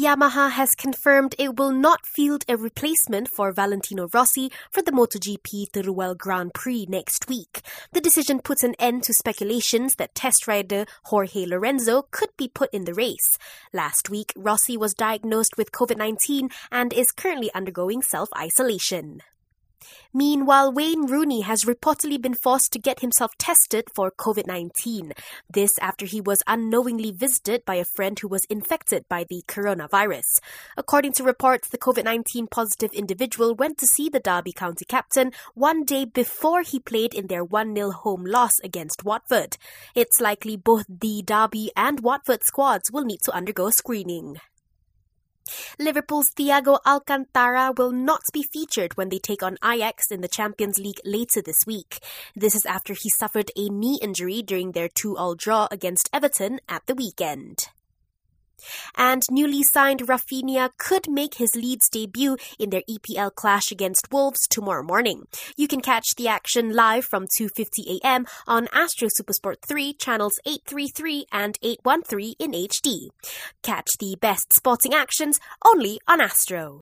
Yamaha has confirmed it will not field a replacement for Valentino Rossi for the MotoGP Teruel Grand Prix next week. The decision puts an end to speculations that test rider Jorge Lorenzo could be put in the race. Last week, Rossi was diagnosed with COVID-19 and is currently undergoing self-isolation. Meanwhile, Wayne Rooney has reportedly been forced to get himself tested for COVID 19. This after he was unknowingly visited by a friend who was infected by the coronavirus. According to reports, the COVID 19 positive individual went to see the Derby County captain one day before he played in their 1 0 home loss against Watford. It's likely both the Derby and Watford squads will need to undergo screening. Liverpool's Thiago Alcantara will not be featured when they take on Ajax in the Champions League later this week. This is after he suffered a knee injury during their 2-all draw against Everton at the weekend. And newly signed Raphinha could make his Leeds debut in their EPL clash against Wolves tomorrow morning. You can catch the action live from 2:50 a.m. on Astro Supersport 3 channels 833 and 813 in HD. Catch the best sporting actions only on Astro.